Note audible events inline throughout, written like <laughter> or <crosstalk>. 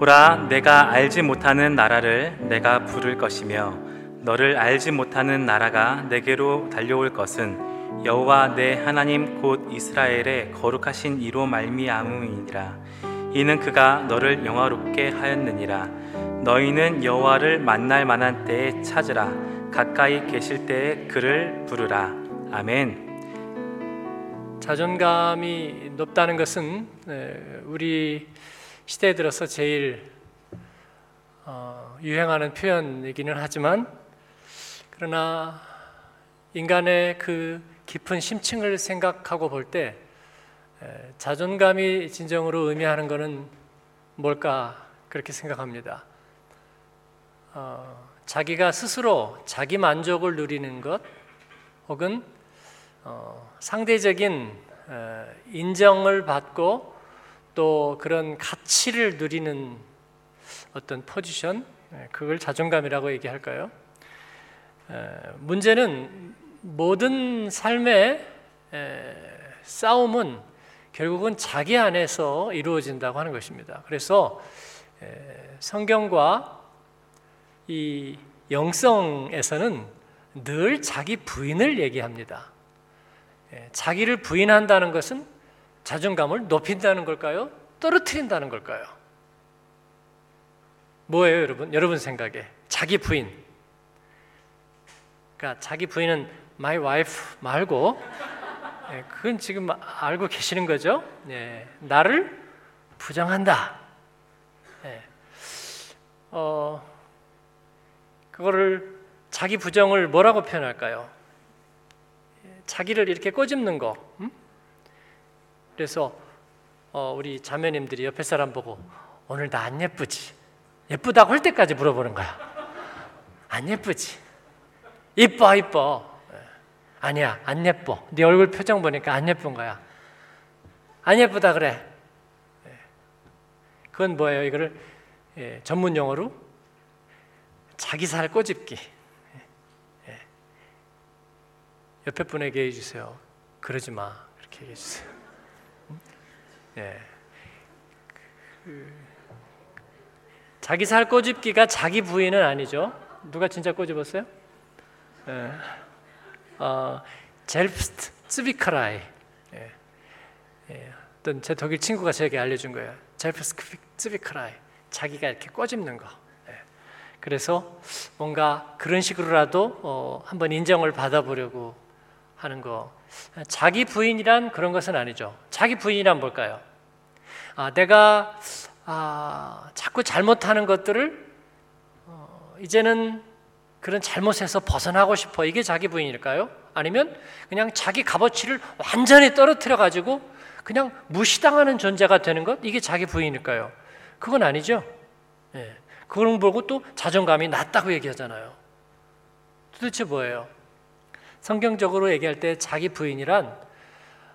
보라 내가 알지 못하는 나라를 내가 부를 것이며 너를 알지 못하는 나라가 내게로 달려올 것은 여호와 내 하나님 곧 이스라엘의 거룩하신 이로 말미암음이니라. 이는 그가 너를 영화롭게 하였느니라. 너희는 여호와를 만날 만한 때에 찾으라. 가까이 계실 때에 그를 부르라. 아멘. 자존감이 높다는 것은 네, 우리 시대에 들어서 제일 어, 유행하는 표현이기는 하지만 그러나 인간의 그 깊은 심층을 생각하고 볼 때 자존감이 진정으로 의미하는 것은 뭘까 그렇게 생각합니다. 어, 자기가 스스로 자기 만족을 누리는 것 혹은 어, 상대적인 어, 인정을 받고 또 그런 가치를 누리는 어떤 포지션 예, 그걸 자존감이라고 얘기할까요? 문제는 모든 삶의 싸움은 결국은 자기 안에서 이루어진다고 하는 것입니다. 그래서 성경과 이 영성에서는 늘 자기 부인을 얘기합니다. 자기를 부인한다는 것은 자존감을 높인다는 걸까요? 떨어뜨린다는 걸까요? 뭐예요, 여러분? 여러분 생각에 자기 부인. 그러니까 자기 부인은 my wife 말고 네, 그건 지금 알고 계시는 거죠? 네, 나를 부정한다. 네. 어, 그거를 자기 부정을 뭐라고 표현할까요? 자기를 이렇게 꼬집는 거. 음? 그래서 어, 우리 자매님들이 옆에 사람 보고 오늘 나 안 예쁘지? 예쁘다고 할 때까지 물어보는 거야. 안 예쁘지? 이뻐 이뻐. 예. 아니야 안 예뻐. 네 얼굴 표정 보니까 안 예쁜 거야. 안 예쁘다 그래. 예. 그건 뭐예요? 이거를 예, 전문 용어로 자기 살 꼬집기. 옆에 분에게 해주세요. 그러지 마. 그렇게 얘기해 주세요. 예. 그, 자기 살 꼬집기가 자기 부인은 아니죠. 누가 진짜 꼬집었어요? 예. 어, Selbstzwickerei. 예. 예. 어떤 제 독일 친구가 제게 알려준 거예요. Selbstzwickerei. 자기가 이렇게 꼬집는 거. 예. 그래서 뭔가 그런 식으로라도 어, 한번 인정을 받아보려고 하는 거. 자기 부인이란 그런 것은 아니죠. 자기 부인이란 뭘까요? 아, 내가 아, 자꾸 잘못하는 것들을 어, 이제는 그런 잘못에서 벗어나고 싶어. 이게 자기 부인일까요? 아니면 그냥 자기 값어치를 완전히 떨어뜨려 가지고 그냥 무시당하는 존재가 되는 것? 이게 자기 부인일까요? 그건 아니죠. 예. 그걸 보고 또 자존감이 낮다고 얘기하잖아요. 도대체 뭐예요? 성경적으로 얘기할 때 자기 부인이란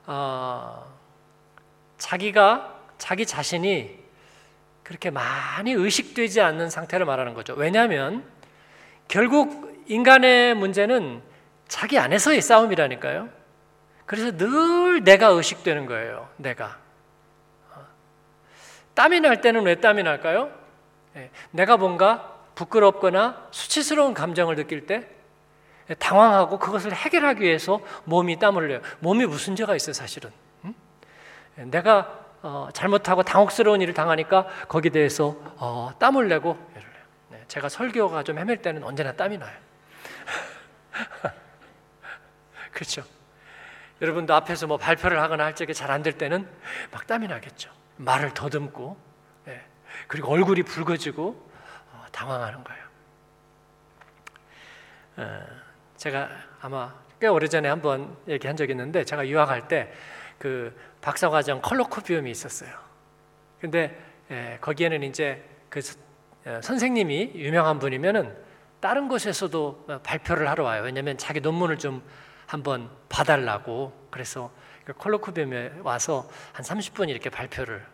어, 자기가 자기 자신이 그렇게 많이 의식되지 않는 상태를 말하는 거죠. 왜냐하면 결국 인간의 문제는 자기 안에서의 싸움이라니까요. 그래서 늘 내가 의식되는 거예요. 내가 땀이 날 때는 왜 땀이 날까요? 예, 내가 뭔가 부끄럽거나 수치스러운 감정을 느낄 때 당황하고 그것을 해결하기 위해서 몸이 땀을 흘려요. 몸이 무슨 죄가 있어요, 사실은. 응? 내가 어, 잘못하고 당혹스러운 일을 당하니까 거기에 대해서 어, 땀을 내고 네, 제가 설교가 좀 헤맬 때는 언제나 땀이 나요. <laughs> 그렇죠. 여러분도 앞에서 뭐 발표를 하거나 할 적에 잘 안 될 때는 막 땀이 나겠죠. 말을 더듬고, 네. 그리고 얼굴이 붉어지고 어, 당황하는 거예요. 어, 제가 아마 꽤 오래전에 한번 얘기한 적이 있는데 제가 유학할 때그 박사과정 컬로코비움이 있었어요. 근데 예, 거기에는 이제 그 예, 선생님이 유명한 분이면은 다른 곳에서도 발표를 하러 와요. 왜냐하면 자기 논문을 좀 한번 봐달라고 그래서 그 컬로코비움에 와서 한 30분 이렇게 발표를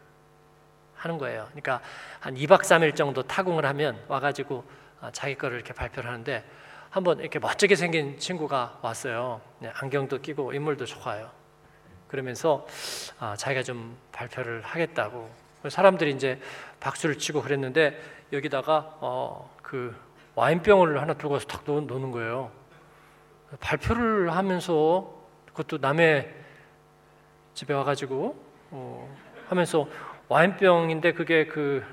하는 거예요. 그러니까 한 2박 3일 정도 타공을 하면 와가지고 아, 자기 거를 이렇게 발표를 하는데 한번 이렇게 멋지게 생긴 친구가 왔어요. 네, 안경도 끼고 인물도 좋아요. 그러면서 아, 자기가 좀 발표를 하겠다고 사람들이 이제 박수를 치고 그랬는데 여기다가 어, 그 와인병을 하나 들고 와서 탁 놓- 놓는 거예요. 발표를 하면서 그것도 남의 집에 와가지고 어, 하면서 와인병인데 그게 그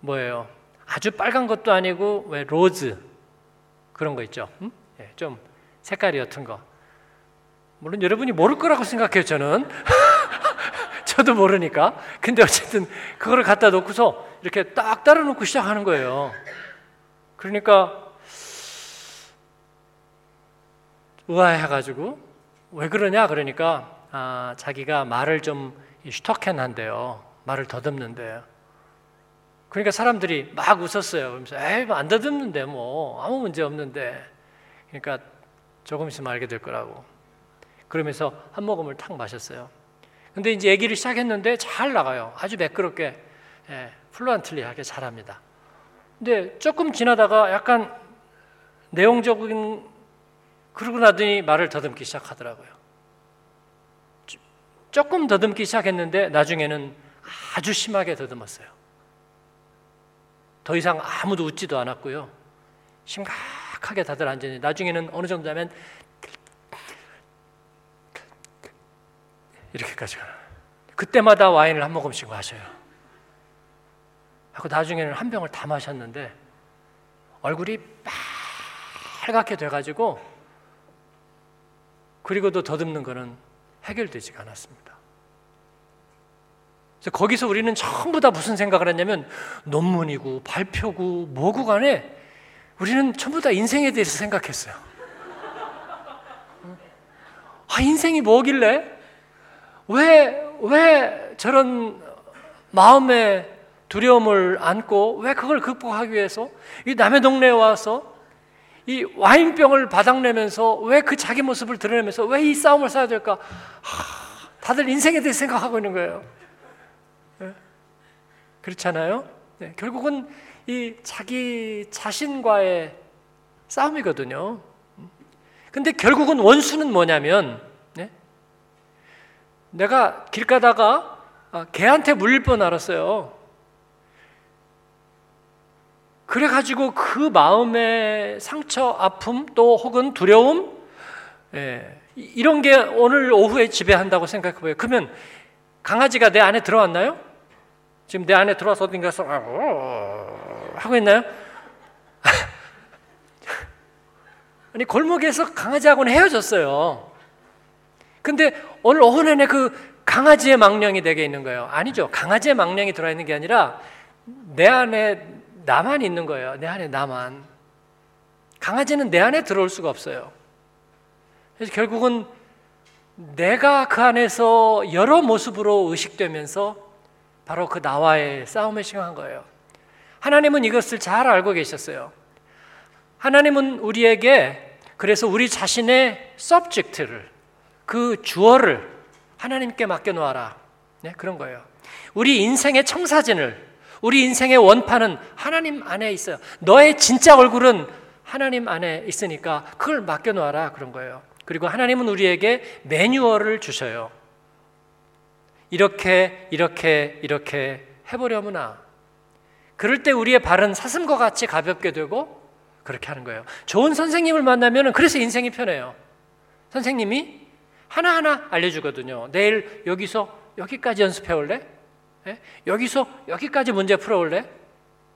뭐예요? 아주 빨간 것도 아니고 왜 로즈 그런 거 있죠? 음? 예, 좀 색깔이 옅은 거. 물론 여러분이 모를 거라고 생각해요. 저는 <laughs> 저도 모르니까. 근데 어쨌든 그거를 갖다 놓고서 이렇게 딱 따라 놓고 시작하는 거예요. 그러니까 의아해가지고 왜 그러냐 그러니까 아, 자기가 말을 좀 슈터캔한대요. 말을 더듬는데요. 그러니까 사람들이 막 웃었어요. 그러면서 에이 뭐안 더듬는데 뭐 아무 문제 없는데. 그러니까 조금 있으면 알게 될 거라고. 그러면서 한 모금을 탁 마셨어요. 근데 이제 얘기를 시작했는데 잘 나가요. 아주 매끄럽게 예, 플루안틀리하게 잘합니다. 근데 조금 지나다가 약간 내용적인 그러고 나더니 말을 더듬기 시작하더라고요. 조- 조금 더듬기 시작했는데 나중에는 아주 심하게 더듬었어요. 더 이상 아무도 웃지도 않았고요. 심각하게 다들 앉으니 나중에는 어느 정도 하면 이렇게까지 가요. 그때마다 와인을 한 모금씩 마셔요. 하고 나중에는 한 병을 다 마셨는데 얼굴이 빨갛게 돼가지고 그리고도 더듬는 거는 해결되지가 않았습니다. 그래서 거기서 우리는 전부 다 무슨 생각을 했냐면 논문이고 발표고 뭐고 간에 우리는 전부 다 인생에 대해서 생각했어요. 아, 인생이 뭐길래? 왜, 왜 저런 마음의 두려움을 안고 왜 그걸 극복하기 위해서 이 남의 동네에 와서 이 와인병을 바닥내면서 왜 그 자기 모습을 드러내면서 왜 이 싸움을 싸야 될까? 하, 다들 인생에 대해 생각하고 있는 거예요. 네? 그렇잖아요? 네, 결국은 이 자기 자신과의 싸움이거든요. 근데 결국은 원수는 뭐냐면 네? 내가 길 가다가 아, 개한테 물릴 뻔 알았어요. 그래가지고 그 마음의 상처, 아픔, 또 혹은 두려움, 예, 이- 이런 게 오늘 오후에 지배한다고 생각해 봐요. 그러면 강아지가 내 안에 들어왔나요? 지금 내 안에 들어와서 어딘가서 아, 어, 하고 있나요? <laughs> 아니 골목에서 강아지하고는 헤어졌어요. 근데 오늘 오후 내내 그 강아지의 망령이 내게 있는 거예요. 아니죠. 강아지의 망령이 들어와 있는 게 아니라 내 안에 나만 있는 거예요. 내 안에 나만. 강아지는 내 안에 들어올 수가 없어요. 그래서 결국은 내가 그 안에서 여러 모습으로 의식되면서 바로 그 나와의 싸움에 시작한 거예요. 하나님은 이것을 잘 알고 계셨어요. 하나님은 우리에게 그래서 우리 자신의 subject를 그 주어를 하나님께 맡겨 놓아라. 네, 그런 거예요. 우리 인생의 청사진을 우리 인생의 원판은 하나님 안에 있어요. 너의 진짜 얼굴은 하나님 안에 있으니까 그걸 맡겨 놓아라 그런 거예요. 그리고 하나님은 우리에게 매뉴얼을 주셔요. 이렇게 이렇게 이렇게 해보려무나. 그럴 때 우리의 발은 사슴과 같이 가볍게 되고 그렇게 하는 거예요. 좋은 선생님을 만나면 그래서 인생이 편해요. 선생님이 하나하나 알려주거든요. 내일 여기서 여기까지 연습해 올래? 예? 여기서 여기까지 문제 풀어 올래?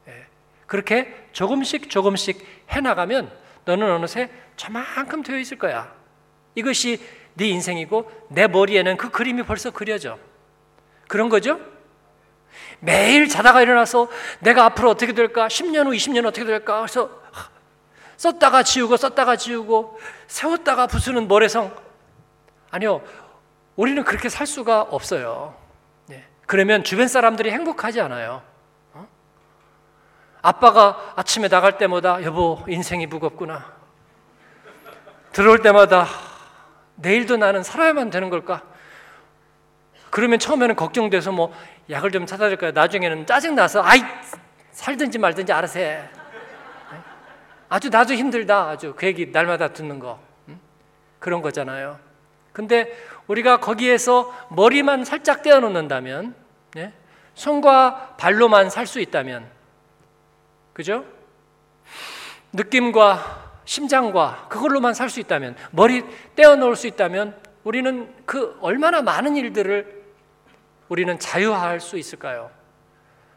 예. 그렇게 조금씩 조금씩 해나가면 너는 어느새 저만큼 되어 있을 거야. 이것이 네 인생이고 내 머리에는 그 그림이 벌써 그려져. 그런 거죠? 매일 자다가 일어나서 내가 앞으로 어떻게 될까? 10년 후, 20년 후 어떻게 될까? 그래서 썼다가 지우고 썼다가 지우고 세웠다가 부수는 모래성. 아니요. 우리는 그렇게 살 수가 없어요. 네. 그러면 주변 사람들이 행복하지 않아요. 어? 아빠가 아침에 나갈 때마다 여보 인생이 무겁구나. 들어올 때마다 내일도 나는 살아야만 되는 걸까? 그러면 처음에는 걱정돼서 뭐 약을 좀 사다 줄까요? 나중에는 짜증 나서 아이 살든지 말든지 알아서 해. 아주 나도 힘들다. 아주 그 얘기 날마다 듣는 거 응? 그런 거잖아요. 근데 우리가 거기에서 머리만 살짝 떼어 놓는다면 네? 손과 발로만 살 수 있다면, 그죠? 느낌과 심장과 그걸로만 살 수 있다면, 머리 떼어 놓을 수 있다면, 우리는 그 얼마나 많은 일들을 우리는 자유화할 수 있을까요?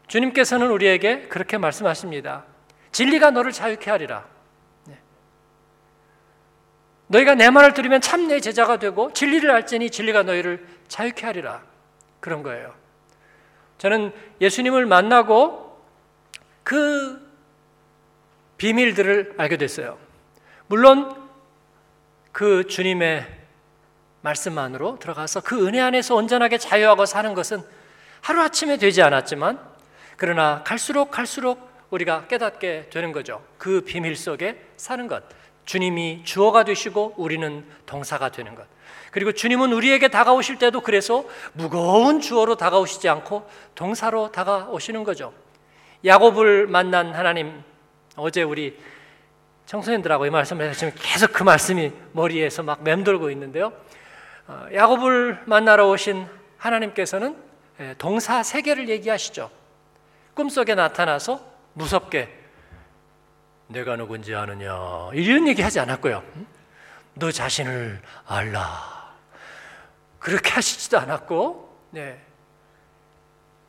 주님께서는 우리에게 그렇게 말씀하십니다. 진리가 너를 자유케 하리라. 네. 너희가 내 말을 들으면 참 내 제자가 되고 진리를 알지니 진리가 너희를 자유케 하리라. 그런 거예요. 저는 예수님을 만나고 그 비밀들을 알게 됐어요. 물론 그 주님의 말씀만으로 들어가서 그 은혜 안에서 온전하게 자유하고 사는 것은 하루아침에 되지 않았지만 그러나 갈수록 갈수록 우리가 깨닫게 되는 거죠. 그 비밀 속에 사는 것. 주님이 주어가 되시고 우리는 동사가 되는 것. 그리고 주님은 우리에게 다가오실 때도 그래서 무거운 주어로 다가오시지 않고 동사로 다가오시는 거죠. 야곱을 만난 하나님 어제 우리 청소년들하고 이 말씀을 해서 지금 계속 그 말씀이 머리에서 막 맴돌고 있는데요. 어, 야곱을 만나러 오신 하나님께서는 예, 동사 세 개를 얘기하시죠. 꿈속에 나타나서 무섭게 내가 누군지 아느냐 이런 얘기 하지 않았고요. 너 자신을 알라 그렇게 하시지도 않았고, 네.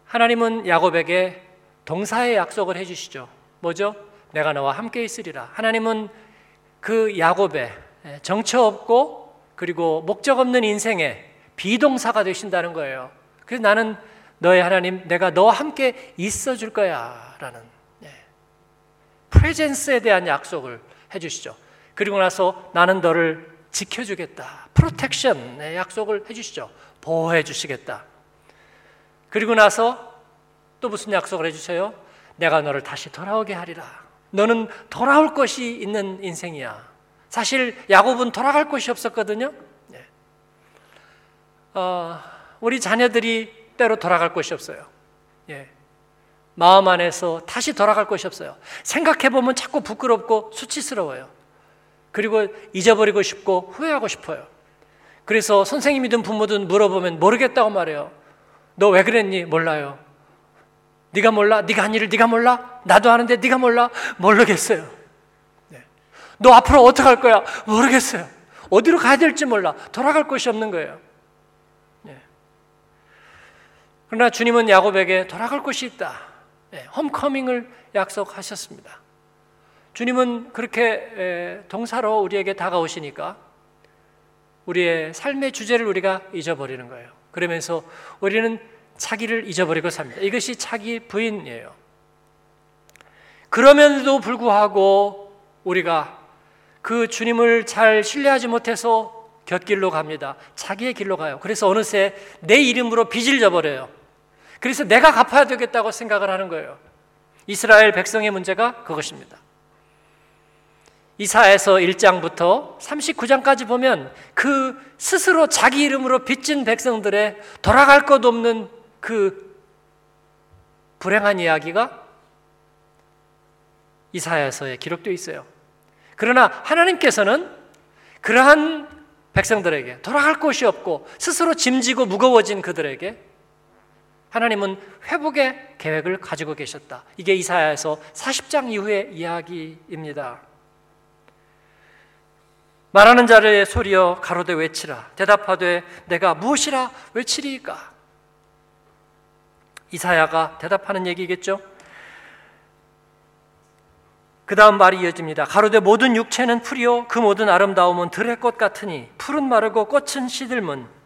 하나님은 야곱에게 동사의 약속을 해주시죠. 뭐죠? 내가 너와 함께 있으리라. 하나님은 그 야곱의 정처 없고 그리고 목적 없는 인생에 비동사가 되신다는 거예요. 그래서 나는 너의 하나님, 내가 너와 함께 있어 줄 거야. 라는 네. 프레젠스에 대한 약속을 해주시죠. 그리고 나서 나는 너를 지켜주겠다. 프로텍션의 약속을 해주시죠. 보호해 주시겠다. 그리고 나서 또 무슨 약속을 해주세요? 내가 너를 다시 돌아오게 하리라. 너는 돌아올 것이 있는 인생이야. 사실 야곱은 돌아갈 곳이 없었거든요. 네. 어, 우리 자녀들이 때로 돌아갈 곳이 없어요. 예. 마음 안에서 다시 돌아갈 곳이 없어요. 생각해 보면 자꾸 부끄럽고 수치스러워요. 그리고 잊어버리고 싶고 후회하고 싶어요. 그래서 선생님이든 부모든 물어보면 모르겠다고 말해요. 너 왜 그랬니? 몰라요. 네가 몰라? 네가 한 일을 네가 몰라? 나도 아는데 네가 몰라? 모르겠어요. 네. 너 앞으로 어떻게 할 거야? 모르겠어요. 어디로 가야 될지 몰라. 돌아갈 곳이 없는 거예요. 그러나 주님은 야곱에게 돌아갈 곳이 있다. 네, 홈커밍을 약속하셨습니다. 주님은 그렇게 동사로 우리에게 다가오시니까 우리의 삶의 주제를 우리가 잊어버리는 거예요. 그러면서 우리는 자기를 잊어버리고 삽니다. 이것이 자기 부인이에요. 그럼에도 불구하고 우리가 그 주님을 잘 신뢰하지 못해서 곁길로 갑니다. 자기의 길로 가요. 그래서 어느새 내 이름으로 빚을 져버려요. 그래서 내가 갚아야 되겠다고 생각을 하는 거예요. 이스라엘 백성의 문제가 그것입니다. 이사에서 1장부터 39장까지 보면 그 스스로 자기 이름으로 빚진 백성들의 돌아갈 것 없는 그 불행한 이야기가 이사야서에 기록되어 있어요. 그러나 하나님께서는 그러한 백성들에게 돌아갈 곳이 없고 스스로 짐지고 무거워진 그들에게 하나님은 회복의 계획을 가지고 계셨다. 이게 이사야에서 40장 이후의 이야기입니다. 말하는 자를 소리여 가로되 외치라 대답하되 내가 무엇이라 외치리까 이사야가 대답하는 얘기겠죠. 그 다음 말이 이어집니다. 가로되 모든 육체는 풀이요 그 모든 아름다움은 들의 꽃 같으니 풀은 마르고 꽃은 시들문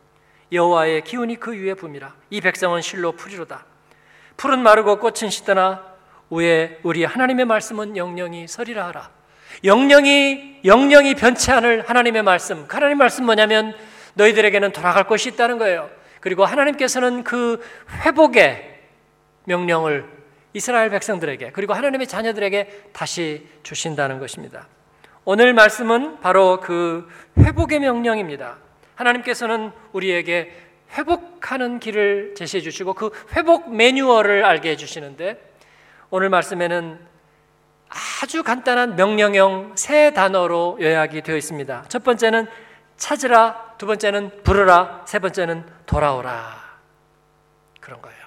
여호와의 기운이 그 위에 붐이라. 이 백성은 실로 풀이로다. 풀은 마르고 꽃은 시드나 위에 우리 하나님의 말씀은 영영이 서리라 하라. 영영이 영영이 변치 않을 하나님의 말씀. 그 하나님의 말씀 뭐냐면 너희들에게는 돌아갈 것이 있다는 거예요. 그리고 하나님께서는 그 회복의 명령을 이스라엘 백성들에게 그리고 하나님의 자녀들에게 다시 주신다는 것입니다. 오늘 말씀은 바로 그 회복의 명령입니다 하나님께서는 우리에게 회복하는 길을 제시해 주시고 그 회복 매뉴얼을 알게 해 주시는데 오늘 말씀에는 아주 간단한 명령형 세 단어로 요약이 되어 있습니다. 첫 번째는 찾으라, 두 번째는 부르라, 세 번째는 돌아오라. 그런 거예요.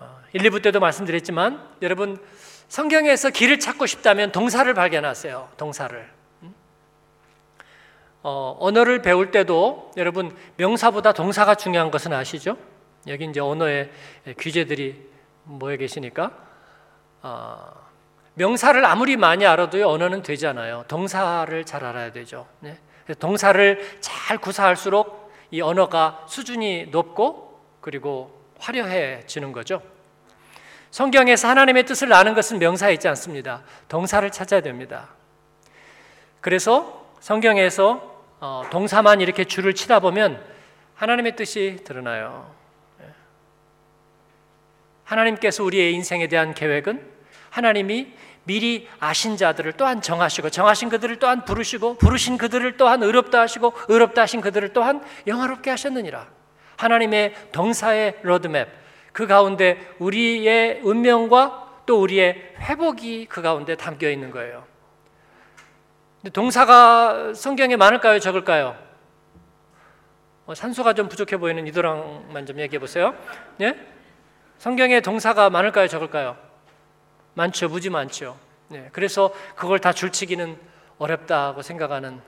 어, 1, 2부 때도 말씀드렸지만 여러분 성경에서 길을 찾고 싶다면 동사를 발견하세요. 동사를. 음? 어, 언어를 배울 때도 여러분 명사보다 동사가 중요한 것은 아시죠? 여기 이제 언어의 귀재들이 모여 계시니까 어, 명사를 아무리 많이 알아도요 언어는 되지 않아요. 동사를 잘 알아야 되죠. 네? 동사를 잘 구사할수록 이 언어가 수준이 높고 그리고 화려해지는 거죠. 성경에서 하나님의 뜻을 아는 것은 명사에 있지 않습니다. 동사를 찾아야 됩니다. 그래서 성경에서 어, 동사만 이렇게 줄을 치다 보면 하나님의 뜻이 드러나요. 예. 하나님께서 우리의 인생에 대한 계획은 하나님이 미리 아신 자들을 또한 정하시고 정하신 그들을 또한 부르시고 부르신 그들을 또한 의롭다 하시고 의롭다 하신 그들을 또한 영화롭게 하셨느니라. 하나님의 동사의 로드맵 그 가운데 우리의 운명과 또 우리의 회복이 그 가운데 담겨 있는 거예요. 동사가 성경에 많을까요, 적을까요? 어, 산소가 좀 부족해 보이는 이도랑만 좀 얘기해 보세요. 예? 성경에 동사가 많을까요, 적을까요? 많죠, 무지 많죠. 네, 그래서 그걸 다 줄치기는 어렵다고 생각하는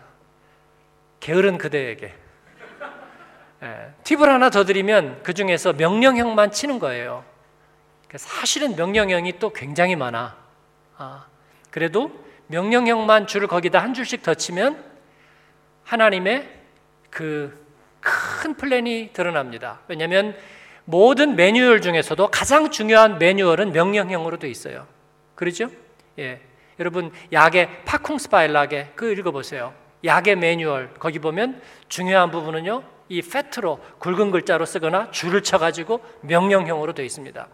게으른 그대에게 예, 팁을 하나 더 드리면 그 중에서 명령형만 치는 거예요. 그러니까 사실은 명령형이 또 굉장히 많아. 아, 그래도 명령형만 줄을 거기다 한 줄씩 더 치면 하나님의 그 큰 플랜이 드러납니다. 왜냐하면 모든 매뉴얼 중에서도 가장 중요한 매뉴얼은 명령형으로 되어 있어요. 그렇죠? 예. 여러분 약의 파쿵스파일락의 그 읽어보세요. 약의 매뉴얼 거기 보면 중요한 부분은요 이 패트로 굵은 글자로 쓰거나 줄을 쳐가지고 명령형으로 되어 있습니다.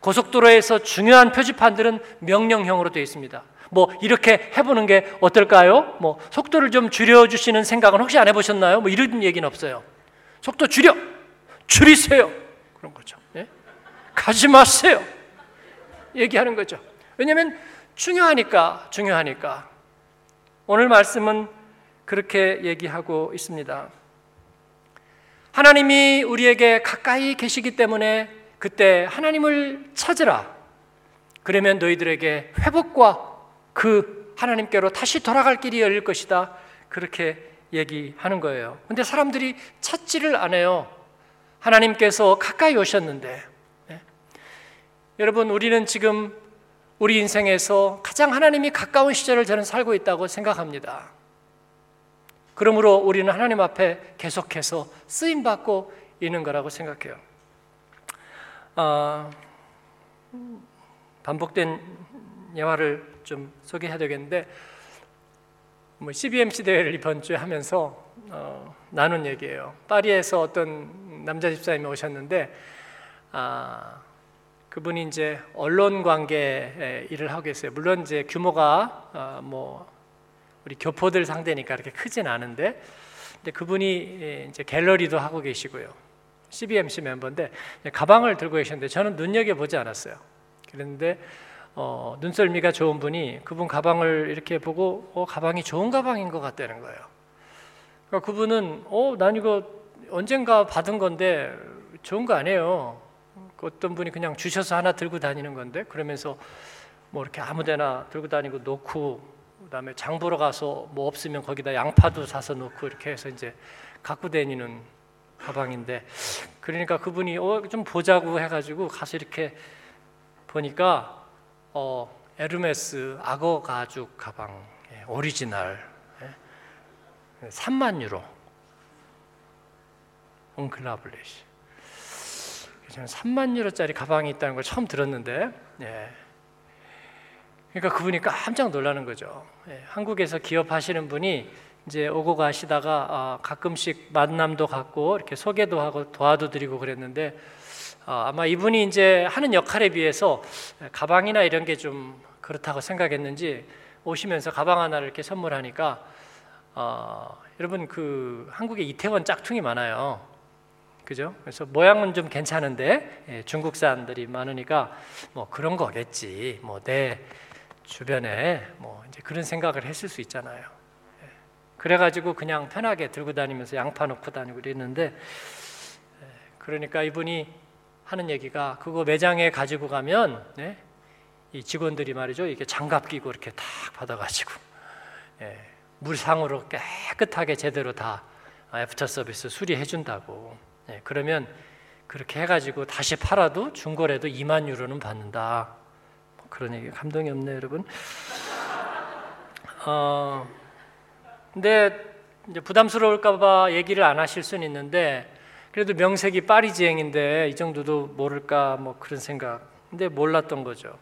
고속도로에서 중요한 표지판들은 명령형으로 되어 있습니다. 뭐 이렇게 해보는 게 어떨까요? 뭐 속도를 좀 줄여주시는 생각은 혹시 안 해보셨나요? 뭐 이런 얘기는 없어요. 속도 줄여, 줄이세요. 그런 거죠. 예? 가지 마세요. 얘기하는 거죠. 왜냐하면 중요하니까, 중요하니까. 오늘 말씀은 그렇게 얘기하고 있습니다. 하나님이 우리에게 가까이 계시기 때문에 그때 하나님을 찾으라. 그러면 너희들에게 회복과 그 하나님께로 다시 돌아갈 길이 열릴 것이다. 그렇게 얘기하는 거예요. 근데 사람들이 찾지를 않아요. 하나님께서 가까이 오셨는데. 네. 여러분, 우리는 지금 우리 인생에서 가장 하나님이 가까운 시절을 저는 살고 있다고 생각합니다. 그러므로 우리는 하나님 앞에 계속해서 쓰임 받고 있는 거라고 생각해요. 어, 반복된 예화를 좀 소개해야 되겠는데 뭐 CBMC 대회를 이번 주에 하면서 어, 나눈 얘기예요. 파리에서 어떤 남자 집사님이 오셨는데 아, 그분이 이제 언론 관계 일을 하고 계세요. 물론 이제 규모가 어, 뭐 우리 교포들 상대니까 그렇게 크진 않은데, 근데 그분이 이제 갤러리도 하고 계시고요. CBMC 멤버인데 가방을 들고 계셨는데 저는 눈여겨 보지 않았어요. 그런데 어, 눈썰미가 좋은 분이 그분 가방을 이렇게 보고 어, 가방이 좋은 가방인 것 같다는 거예요. 그러니까 그분은 어, 난 이거 언젠가 받은 건데 좋은 거 아니에요. 어떤 분이 그냥 주셔서 하나 들고 다니는 건데 그러면서 뭐 이렇게 아무데나 들고 다니고 놓고 그다음에 장 보러 가서 뭐 없으면 거기다 양파도 사서 놓고 이렇게 해서 이제 갖고 다니는 가방인데 그러니까 그분이 어 좀 보자고 해가지고 가서 이렇게 보니까 어 에르메스 악어 가죽 가방 예, 오리지널 예, 3만 유로 옹클라블레시 저는 3만 유로짜리 가방이 있다는 걸 처음 들었는데 예. 그러니까 그분이 깜짝 놀라는 거죠. 예. 한국에서 기업하시는 분이 이제 오고 가시다가 아, 가끔씩 만남도 갖고 이렇게 소개도 하고 도와도 드리고 그랬는데 아, 아마 이분이 이제 하는 역할에 비해서 가방이나 이런 게 좀 그렇다고 생각했는지 오시면서 가방 하나를 이렇게 선물하니까 어, 여러분 그 한국에 이태원 짝퉁이 많아요. 그죠? 그래서 모양은 좀 괜찮은데 예, 중국산들이 많으니까 뭐 그런 거겠지. 뭐 내 주변에 뭐 이제 그런 생각을 했을 수 있잖아요. 예. 그래가지고 그냥 편하게 들고 다니면서 양파 넣고 다니고 그랬는데 예, 그러니까 이분이 하는 얘기가 그거 매장에 가지고 가면 네? 이 직원들이 말이죠. 이렇게 장갑 끼고 이렇게 탁 받아가지고 예, 무상으로 깨끗하게 제대로 다 애프터 서비스 수리해 준다고. 예, 그러면 그렇게 해가지고 다시 팔아도 중고라도 2만 유로는 받는다. 뭐 그런 얘기 감동이 없네 여러분. 어, 근데 이제 부담스러울까봐 얘기를 안 하실 수는 있는데 그래도 명색이 파리지앵인데 이 정도도 모를까 뭐 그런 생각. 근데 몰랐던 거죠.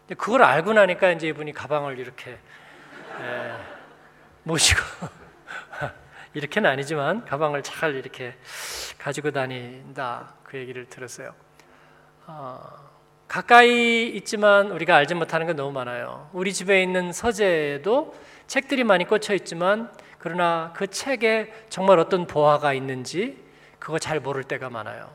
근데 그걸 알고 나니까 이제 이분이 가방을 이렇게 예, 모시고 <laughs> 이렇게는 아니지만 가방을 잘 이렇게 가지고 다닌다 그 얘기를 들었어요. 어, 가까이 있지만 우리가 알지 못하는 게 너무 많아요. 우리 집에 있는 서재에도 책들이 많이 꽂혀 있지만 그러나 그 책에 정말 어떤 보화가 있는지 그거 잘 모를 때가 많아요.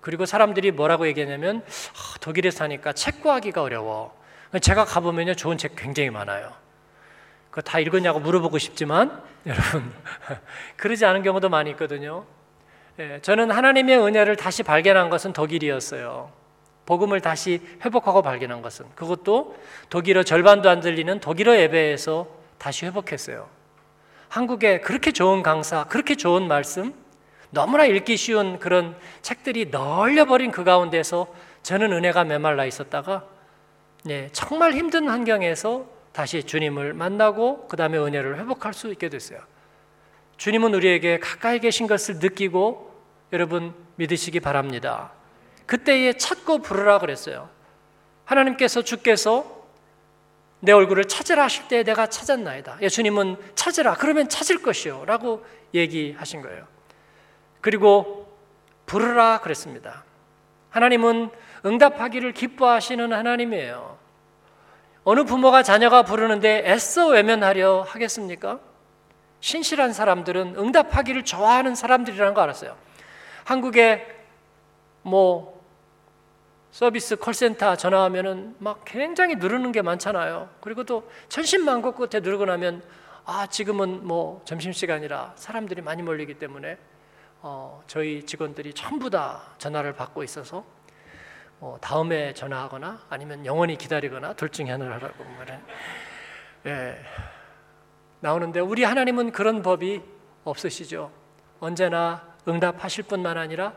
그리고 사람들이 뭐라고 얘기하냐면 아, 독일에 사니까 책 구하기가 어려워. 제가 가보면요 좋은 책 굉장히 많아요. 그거 다 읽었냐고 물어보고 싶지만 <laughs> 여러분 그러지 않은 경우도 많이 있거든요. 예, 저는 하나님의 은혜를 다시 발견한 것은 독일이었어요. 복음을 다시 회복하고 발견한 것은 그것도 독일어 절반도 안 들리는 독일어 예배에서 다시 회복했어요. 한국에 그렇게 좋은 강사, 그렇게 좋은 말씀, 너무나 읽기 쉬운 그런 책들이 널려버린 그 가운데서 저는 은혜가 메말라 있었다가 네, 정말 힘든 환경에서 다시 주님을 만나고 그 다음에 은혜를 회복할 수 있게 됐어요. 주님은 우리에게 가까이 계신 것을 느끼고 여러분 믿으시기 바랍니다. 그때에 찾고 부르라 그랬어요. 하나님께서 주께서 내 얼굴을 찾으라 하실 때 내가 찾았나이다. 예수님은 찾으라. 그러면 찾을 것이요. 라고 얘기하신 거예요. 그리고 부르라 그랬습니다. 하나님은 응답하기를 기뻐하시는 하나님이에요. 어느 부모가 자녀가 부르는데 애써 외면하려 하겠습니까? 신실한 사람들은 응답하기를 좋아하는 사람들이라는 거 알았어요. 한국에 뭐 서비스 콜센터 전화하면은 막 굉장히 누르는 게 많잖아요. 그리고 또 천신만고 끝에 누르고 나면 아 지금은 뭐 점심 시간이라 사람들이 많이 몰리기 때문에 어, 저희 직원들이 전부 다 전화를 받고 있어서 어, 다음에 전화하거나 아니면 영원히 기다리거나 둘 중에 하나를 하라고 말해. 예. 나오는데 우리 하나님은 그런 법이 없으시죠. 언제나 응답하실 뿐만 아니라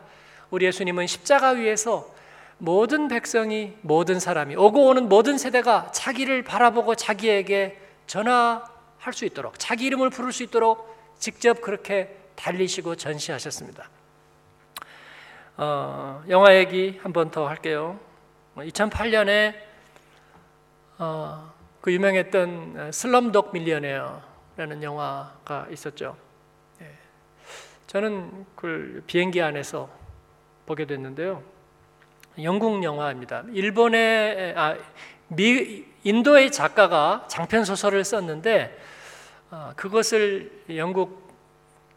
우리 예수님은 십자가 위에서 모든 백성이 모든 사람이 오고 오는 모든 세대가 자기를 바라보고 자기에게 전화할 수 있도록 자기 이름을 부를 수 있도록 직접 그렇게 달리시고 전시하셨습니다. 어, 영화 얘기 한 번 더 할게요. 2008년에 어, 그 유명했던 슬럼독 밀리어네어라는 영화가 있었죠. 예. 저는 그걸 비행기 안에서 보게 됐는데요. 영국 영화입니다. 일본의 아, 미, 인도의 작가가 장편 소설을 썼는데 어, 그것을 영국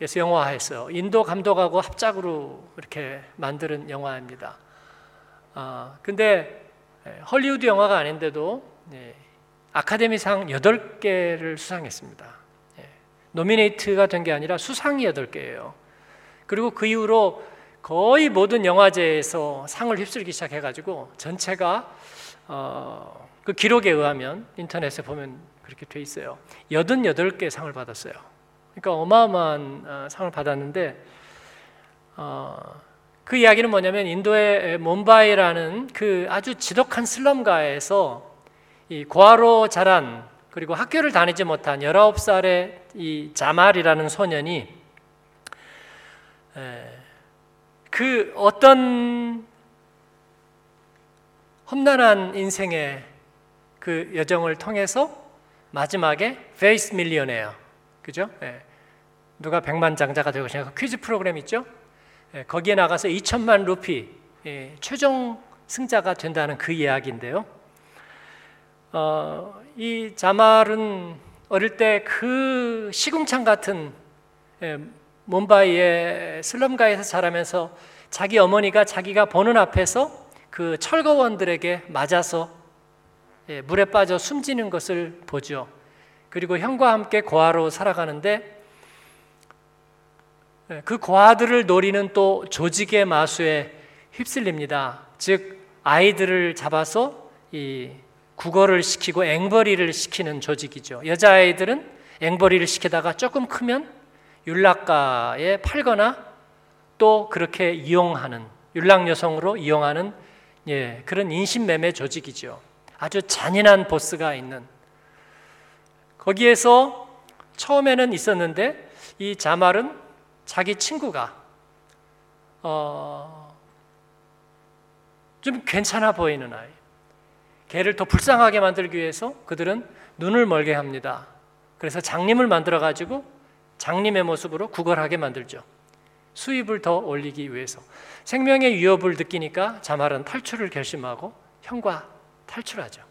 에서 영화했어요. 인도 감독하고 합작으로 이렇게 만드는 영화입니다. 아, 근데 예, 헐리우드 영화가 아닌데도 예, 아카데미상 8개를 수상했습니다. 예, 노미네이트가 된 게 아니라 수상이 8개예요. 그리고 그 이후로 거의 모든 영화제에서 상을 휩쓸기 시작해가지고 전체가 어, 그 기록에 의하면 인터넷에 보면 그렇게 돼 있어요. 88개 상을 받았어요. 그러니까 어마어마한 어, 상을 받았는데 어, 그 이야기는 뭐냐면 인도의 몬바이라는 그 아주 지독한 슬럼가에서 이 고아로 자란 그리고 학교를 다니지 못한 19살의 이 자말이라는 소년이 에, 그 어떤 험난한 인생의 그 여정을 통해서 마지막에 퀴즈 millionaire예요. 그죠? 예. 누가 백만 장자가 되고 싶냐 퀴즈 프로그램 있죠? 예, 거기에 나가서 2천만 루피 예, 최종 승자가 된다는 그 이야기인데요. 어, 이 자말은 어릴 때 그 시궁창 같은 예, 몬바이의 슬럼가에서 자라면서 자기 어머니가 자기가 보는 앞에서 그 철거원들에게 맞아서 예, 물에 빠져 숨지는 것을 보죠. 그리고 형과 함께 고아로 살아가는데 예, 그 고아들을 노리는 또 조직의 마수에 휩쓸립니다. 즉 아이들을 잡아서 이 국어를 시키고 앵벌이를 시키는 조직이죠. 여자아이들은 앵벌이를 시키다가 조금 크면 율락가에 팔거나 또 그렇게 이용하는 율락 여성으로 이용하는 예, 그런 인신매매 조직이죠. 아주 잔인한 보스가 있는 거기에서 처음에는 있었는데 이 자말은 자기 친구가 어, 좀 괜찮아 보이는 아이. 걔를 더 불쌍하게 만들기 위해서 그들은 눈을 멀게 합니다. 그래서 장님을 만들어 가지고 장님의 모습으로 구걸하게 만들죠. 수입을 더 올리기 위해서 생명의 위협을 느끼니까 자말은 탈출을 결심하고 형과 탈출하죠.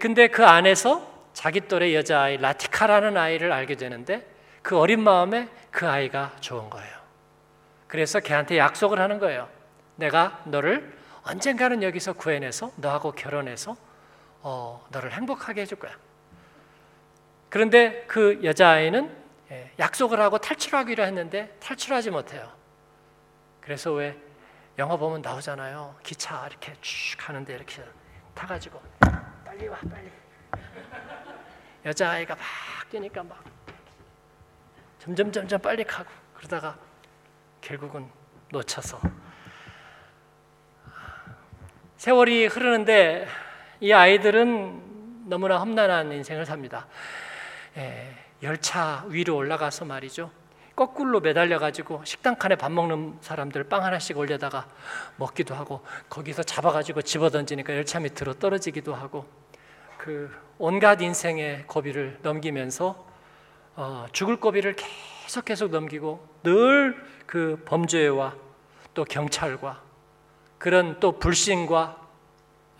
근데 그 안에서 자기 또래 여자아이 라티카라는 아이를 알게 되는데 그 어린 마음에 그 아이가 좋은 거예요. 그래서 걔한테 약속을 하는 거예요. 내가 너를 언젠가는 여기서 구해내서 너하고 결혼해서 어, 너를 행복하게 해줄 거야. 그런데 그 여자아이는 예, 약속을 하고 탈출하기로 했는데 탈출하지 못해요. 그래서 왜 영화 보면 나오잖아요. 기차 이렇게 쭉 가는데 이렇게 타가지고 빨리 와 빨리. 여자아이가 막 뛰니까 막 점점 점점 빨리 가고 그러다가 결국은 놓쳐서 세월이 흐르는데 이 아이들은 너무나 험난한 인생을 삽니다. 예, 열차 위로 올라가서 말이죠. 거꾸로 매달려 가지고 식당 칸에 밥 먹는 사람들 빵 하나씩 올려다가 먹기도 하고 거기서 잡아 가지고 집어 던지니까 열차 밑으로 떨어지기도 하고 그 온갖 인생의 고비를 넘기면서 어, 죽을 고비를 계속 계속 넘기고 늘 그 범죄와 또 경찰과 그런 또 불신과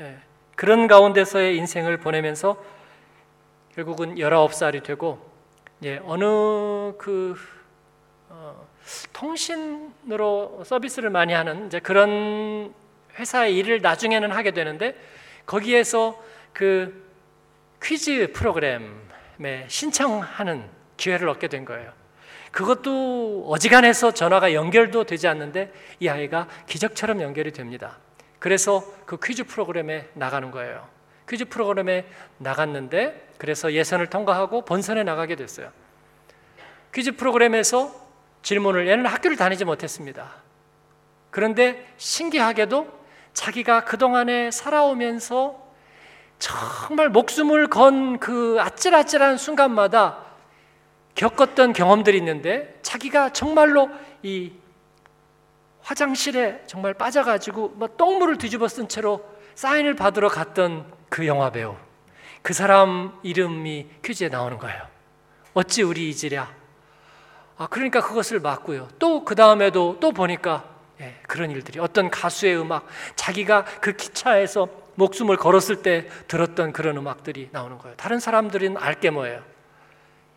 예, 그런 가운데서의 인생을 보내면서 결국은 19살이 되고 예, 어느 그 어, 통신으로 서비스를 많이 하는 이제 그런 회사의 일을 나중에는 하게 되는데 거기에서 그 퀴즈 프로그램에 신청하는 기회를 얻게 된 거예요. 그것도 어지간해서 전화가 연결도 되지 않는데 이 아이가 기적처럼 연결이 됩니다. 그래서 그 퀴즈 프로그램에 나가는 거예요. 퀴즈 프로그램에 나갔는데 그래서 예선을 통과하고 본선에 나가게 됐어요. 퀴즈 프로그램에서 질문을 얘는 학교를 다니지 못했습니다. 그런데 신기하게도 자기가 그동안에 살아오면서 정말 목숨을 건 그 아찔아찔한 순간마다 겪었던 경험들이 있는데 자기가 정말로 이 화장실에 정말 빠져가지고 뭐 똥물을 뒤집어 쓴 채로 사인을 받으러 갔던 그 영화 배우 그 사람 이름이 퀴즈에 나오는 거예요. 어찌 우리 이지랴. 아 그러니까 그것을 맞고요. 또 그 다음에도 또 보니까 예, 그런 일들이 어떤 가수의 음악 자기가 그 기차에서 목숨을 걸었을 때 들었던 그런 음악들이 나오는 거예요. 다른 사람들은 알게 뭐예요?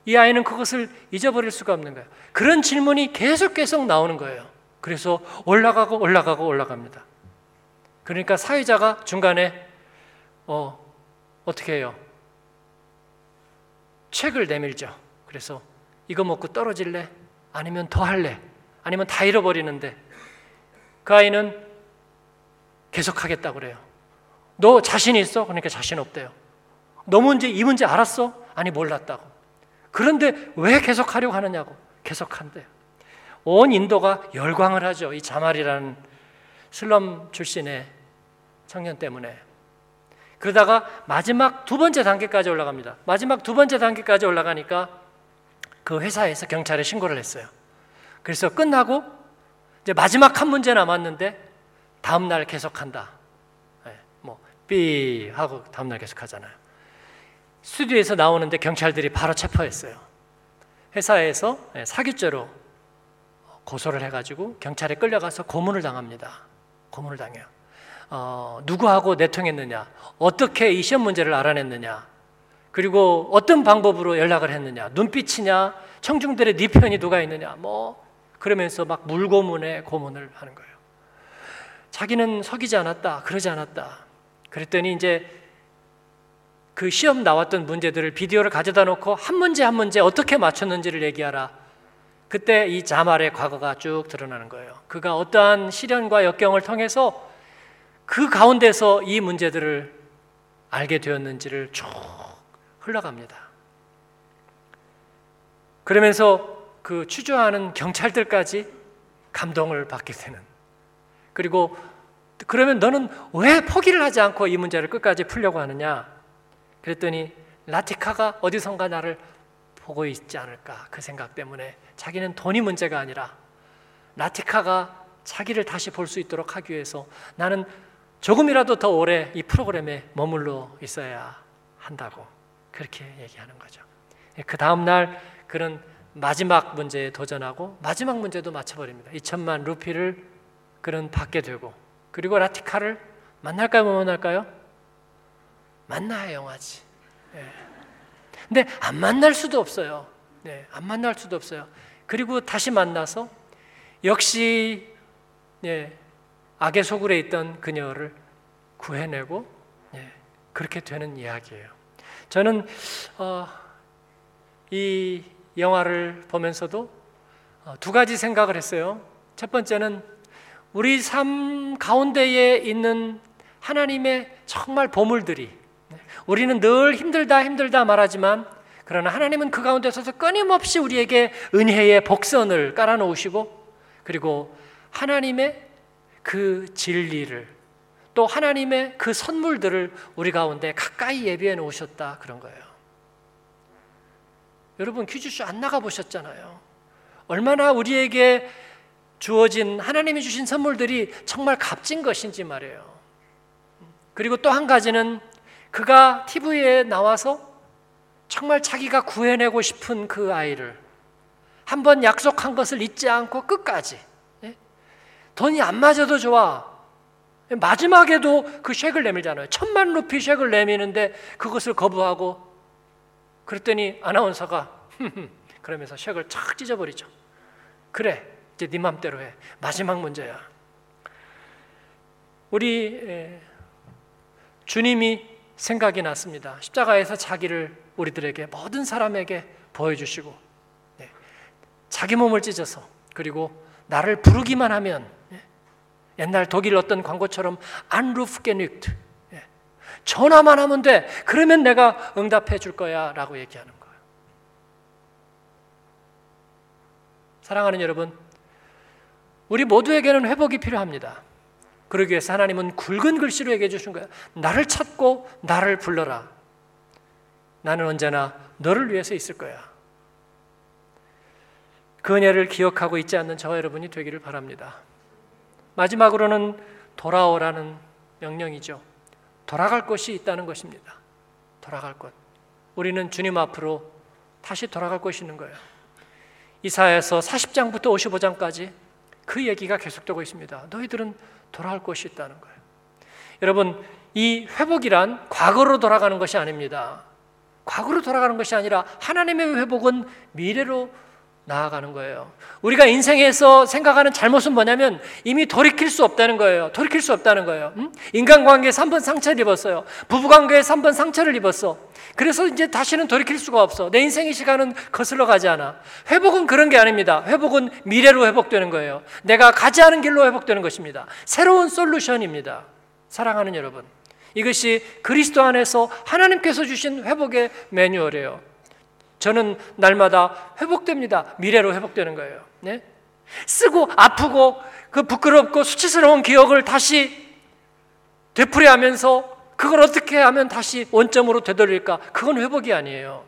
이 아이는 그것을 잊어버릴 수가 없는 거예요. 그런 질문이 계속 계속 나오는 거예요. 그래서 올라가고 올라가고 올라갑니다. 그러니까 사회자가 중간에 어, 어떻게 해요? 책을 내밀죠. 그래서 이거 먹고 떨어질래? 아니면 더 할래? 아니면 다 잃어버리는데 그 아이는 계속 하겠다고 그래요. 너 자신 있어? 그러니까 자신 없대요. 너 문제 이 문제 알았어? 아니 몰랐다고. 그런데 왜 계속 하려고 하느냐고. 계속 한대요. 온 인도가 열광을 하죠. 이 자말이라는 슬럼 출신의 청년 때문에. 그러다가 마지막 두 번째 단계까지 올라갑니다. 마지막 두 번째 단계까지 올라가니까 그 회사에서 경찰에 신고를 했어요. 그래서 끝나고 이제 마지막 한 문제 남았는데 다음 날 계속한다. 네, 뭐삐 하고 다음 날 계속 하잖아요. 스튜디오에서 나오는데 경찰들이 바로 체포했어요. 회사에서 네, 사기죄로 고소를 해가지고 경찰에 끌려가서 고문을 당합니다. 고문을 당해요. 어, 누구하고 내통했느냐, 어떻게 이 시험 문제를 알아냈느냐, 그리고 어떤 방법으로 연락을 했느냐, 눈빛이냐, 청중들의 네 편이 누가 있느냐, 뭐 그러면서 막 물고문에 고문을 하는 거예요. 자기는 속이지 않았다, 그러지 않았다. 그랬더니 이제 그 시험 나왔던 문제들을 비디오를 가져다 놓고 한 문제 한 문제 어떻게 맞췄는지를 얘기하라. 그때 이 자말의 과거가 쭉 드러나는 거예요. 그가 어떠한 시련과 역경을 통해서 그 가운데서 이 문제들을 알게 되었는지를 쭉 흘러갑니다. 그러면서 그 추조하는 경찰들까지 감동을 받게 되는 그리고 그러면 너는 왜 포기를 하지 않고 이 문제를 끝까지 풀려고 하느냐? 그랬더니 라티카가 어디선가 나를 보고 있지 않을까 그 생각 때문에 자기는 돈이 문제가 아니라 라티카가 자기를 다시 볼 수 있도록 하기 위해서 나는 조금이라도 더 오래 이 프로그램에 머물러 있어야 한다고 그렇게 얘기하는 거죠. 그 다음 날 그는 마지막 문제에 도전하고 마지막 문제도 맞춰버립니다. 2천만 루피를 그는 받게 되고 그리고 라티카를 만날까요, 못 만날까요? 만나야 영화지. 네. 근데 안 만날 수도 없어요. 네, 안 만날 수도 없어요. 그리고 다시 만나서 역시 네, 악의 소굴에 있던 그녀를 구해내고 네, 그렇게 되는 이야기예요. 저는 어, 이 영화를 보면서도 어, 두 가지 생각을 했어요. 첫 번째는 우리 삶 가운데에 있는 하나님의 정말 보물들이 우리는 늘 힘들다 힘들다 말하지만 그러나 하나님은 그 가운데서 끊임없이 우리에게 은혜의 복선을 깔아 놓으시고 그리고 하나님의 그 진리를 또 하나님의 그 선물들을 우리 가운데 가까이 예비해 놓으셨다 그런 거예요. 여러분 퀴즈쇼 안 나가 보셨잖아요. 얼마나 우리에게 주어진 하나님이 주신 선물들이 정말 값진 것인지 말이에요. 그리고 또 한 가지는 그가 TV에 나와서 정말 자기가 구해내고 싶은 그 아이를 한 번 약속한 것을 잊지 않고 끝까지 예? 돈이 안 맞아도 좋아 마지막에도 그 쉑을 내밀잖아요 천만 루피 쉑을 내미는데 그것을 거부하고 그랬더니 아나운서가 <laughs> 그러면서 쉑을 착 찢어버리죠 그래 이제 네 맘대로 해 마지막 문제야 우리 주님이 생각이 났습니다. 십자가에서 자기를 우리들에게 모든 사람에게 보여주시고 네. 자기 몸을 찢어서 그리고 나를 부르기만 하면 네. 옛날 독일 어떤 광고처럼 안루프게닉트 네. 전화만 하면 돼. 그러면 내가 응답해 줄 거야 라고 얘기하는 거예요. 사랑하는 여러분, 우리 모두에게는 회복이 필요합니다. 그러기 위해서 하나님은 굵은 글씨로 얘기해 주신 거예요. 나를 찾고 나를 불러라. 나는 언제나 너를 위해서 있을 거야. 그 은혜를 기억하고 있지 않는 저와 여러분이 되기를 바랍니다. 마지막으로는 돌아오라는 명령이죠. 돌아갈 곳이 있다는 것입니다. 돌아갈 곳. 우리는 주님 앞으로 다시 돌아갈 곳이 있는 거예요. 이사에서 40장부터 55장까지 그 얘기가 계속되고 있습니다. 너희들은 돌아갈 곳이 있다는 거예요. 여러분, 이 회복이란 과거로 돌아가는 것이 아닙니다. 과거로 돌아가는 것이 아니라 하나님의 회복은 미래로 나아가는 거예요. 우리가 인생에서 생각하는 잘못은 뭐냐면 이미 돌이킬 수 없다는 거예요. 돌이킬 수 없다는 거예요. 응? 인간관계에서 한번 상처를 입었어요. 부부관계에서 한번 상처를 입었어. 그래서 이제 다시는 돌이킬 수가 없어. 내 인생의 시간은 거슬러 가지 않아. 회복은 그런 게 아닙니다. 회복은 미래로 회복되는 거예요. 내가 가지 않은 길로 회복되는 것입니다. 새로운 솔루션입니다. 사랑하는 여러분. 이것이 그리스도 안에서 하나님께서 주신 회복의 매뉴얼이에요. 저는 날마다 회복됩니다. 미래로 회복되는 거예요. 네? 쓰고 아프고 그 부끄럽고 수치스러운 기억을 다시 되풀이하면서 그걸 어떻게 하면 다시 원점으로 되돌릴까? 그건 회복이 아니에요.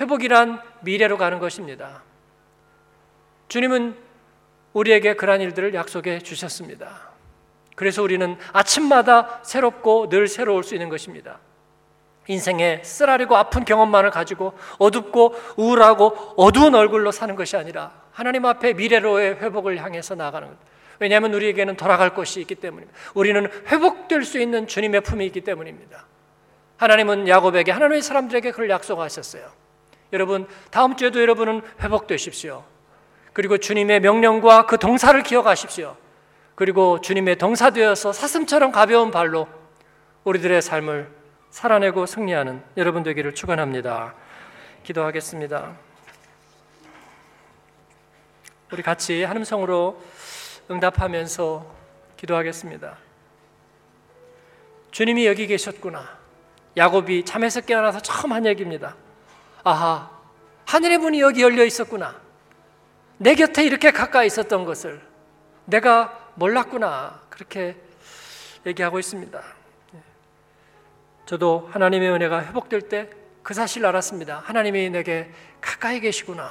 회복이란 미래로 가는 것입니다. 주님은 우리에게 그러한 일들을 약속해 주셨습니다. 그래서 우리는 아침마다 새롭고 늘 새로울 수 있는 것입니다. 인생의 쓰라리고 아픈 경험만을 가지고 어둡고 우울하고 어두운 얼굴로 사는 것이 아니라 하나님 앞에 미래로의 회복을 향해서 나아가는 것. 왜냐하면 우리에게는 돌아갈 곳이 있기 때문입니다. 우리는 회복될 수 있는 주님의 품이 있기 때문입니다. 하나님은 야곱에게 하나님의 사람들에게 그걸 약속하셨어요. 여러분 다음 주에도 여러분은 회복되십시오. 그리고 주님의 명령과 그 동사를 기억하십시오. 그리고 주님의 동사 되어서 사슴처럼 가벼운 발로 우리들의 삶을 살아내고 승리하는 여러분 되기를 축원합니다. 기도하겠습니다. 우리 같이 한 음성으로 응답하면서 기도하겠습니다. 주님이 여기 계셨구나. 야곱이 잠에서 깨어나서 처음 한 얘기입니다. 아하, 하늘의 문이 여기 열려 있었구나. 내 곁에 이렇게 가까이 있었던 것을 내가 몰랐구나. 그렇게 얘기하고 있습니다. 저도 하나님의 은혜가 회복될 때 그 사실을 알았습니다. 하나님이 내게 가까이 계시구나.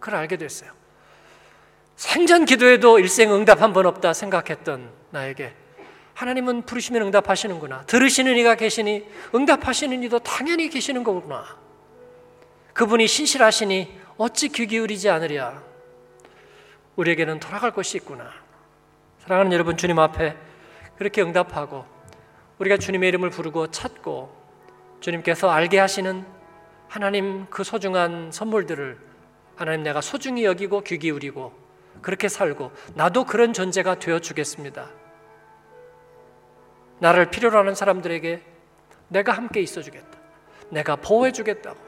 그걸 알게 됐어요. 생전 기도에도 일생 응답 한 번 없다 생각했던 나에게 하나님은 부르시면 응답하시는구나. 들으시는 이가 계시니 응답하시는 이도 당연히 계시는 거구나. 그분이 신실하시니 어찌 귀 기울이지 않으랴. 우리에게는 돌아갈 것이 있구나. 사랑하는 여러분, 주님 앞에 그렇게 응답하고 우리가 주님의 이름을 부르고 찾고 주님께서 알게 하시는 하나님 그 소중한 선물들을 하나님 내가 소중히 여기고 귀 기울이고 그렇게 살고 나도 그런 존재가 되어 주겠습니다. 나를 필요로 하는 사람들에게 내가 함께 있어 주겠다. 내가 보호해 주겠다고.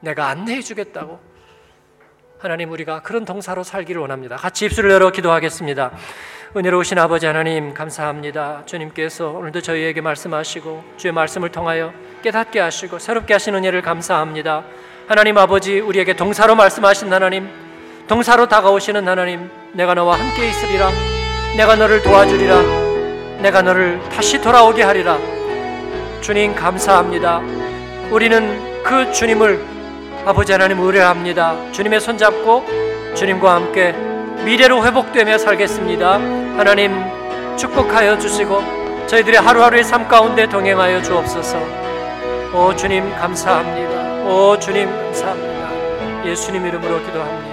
내가 안내해 주겠다고. 하나님 우리가 그런 동사로 살기를 원합니다. 같이 입술을 열어 기도하겠습니다. 은혜로우신 아버지 하나님 감사합니다. 주님께서 오늘도 저희에게 말씀하시고 주의 말씀을 통하여 깨닫게 하시고 새롭게 하신 은혜를 감사합니다. 하나님 아버지 우리에게 동사로 말씀하신 하나님 동사로 다가오시는 하나님 내가 너와 함께 있으리라 내가 너를 도와주리라 내가 너를 다시 돌아오게 하리라 주님 감사합니다. 우리는 그 주님을 아버지 하나님 의뢰합니다. 주님의 손잡고 주님과 함께 미래로 회복되며 살겠습니다. 하나님 축복하여 주시고 저희들의 하루하루의 삶 가운데 동행하여 주옵소서. 오 주님 감사합니다. 오 주님 감사합니다. 예수님 이름으로 기도합니다.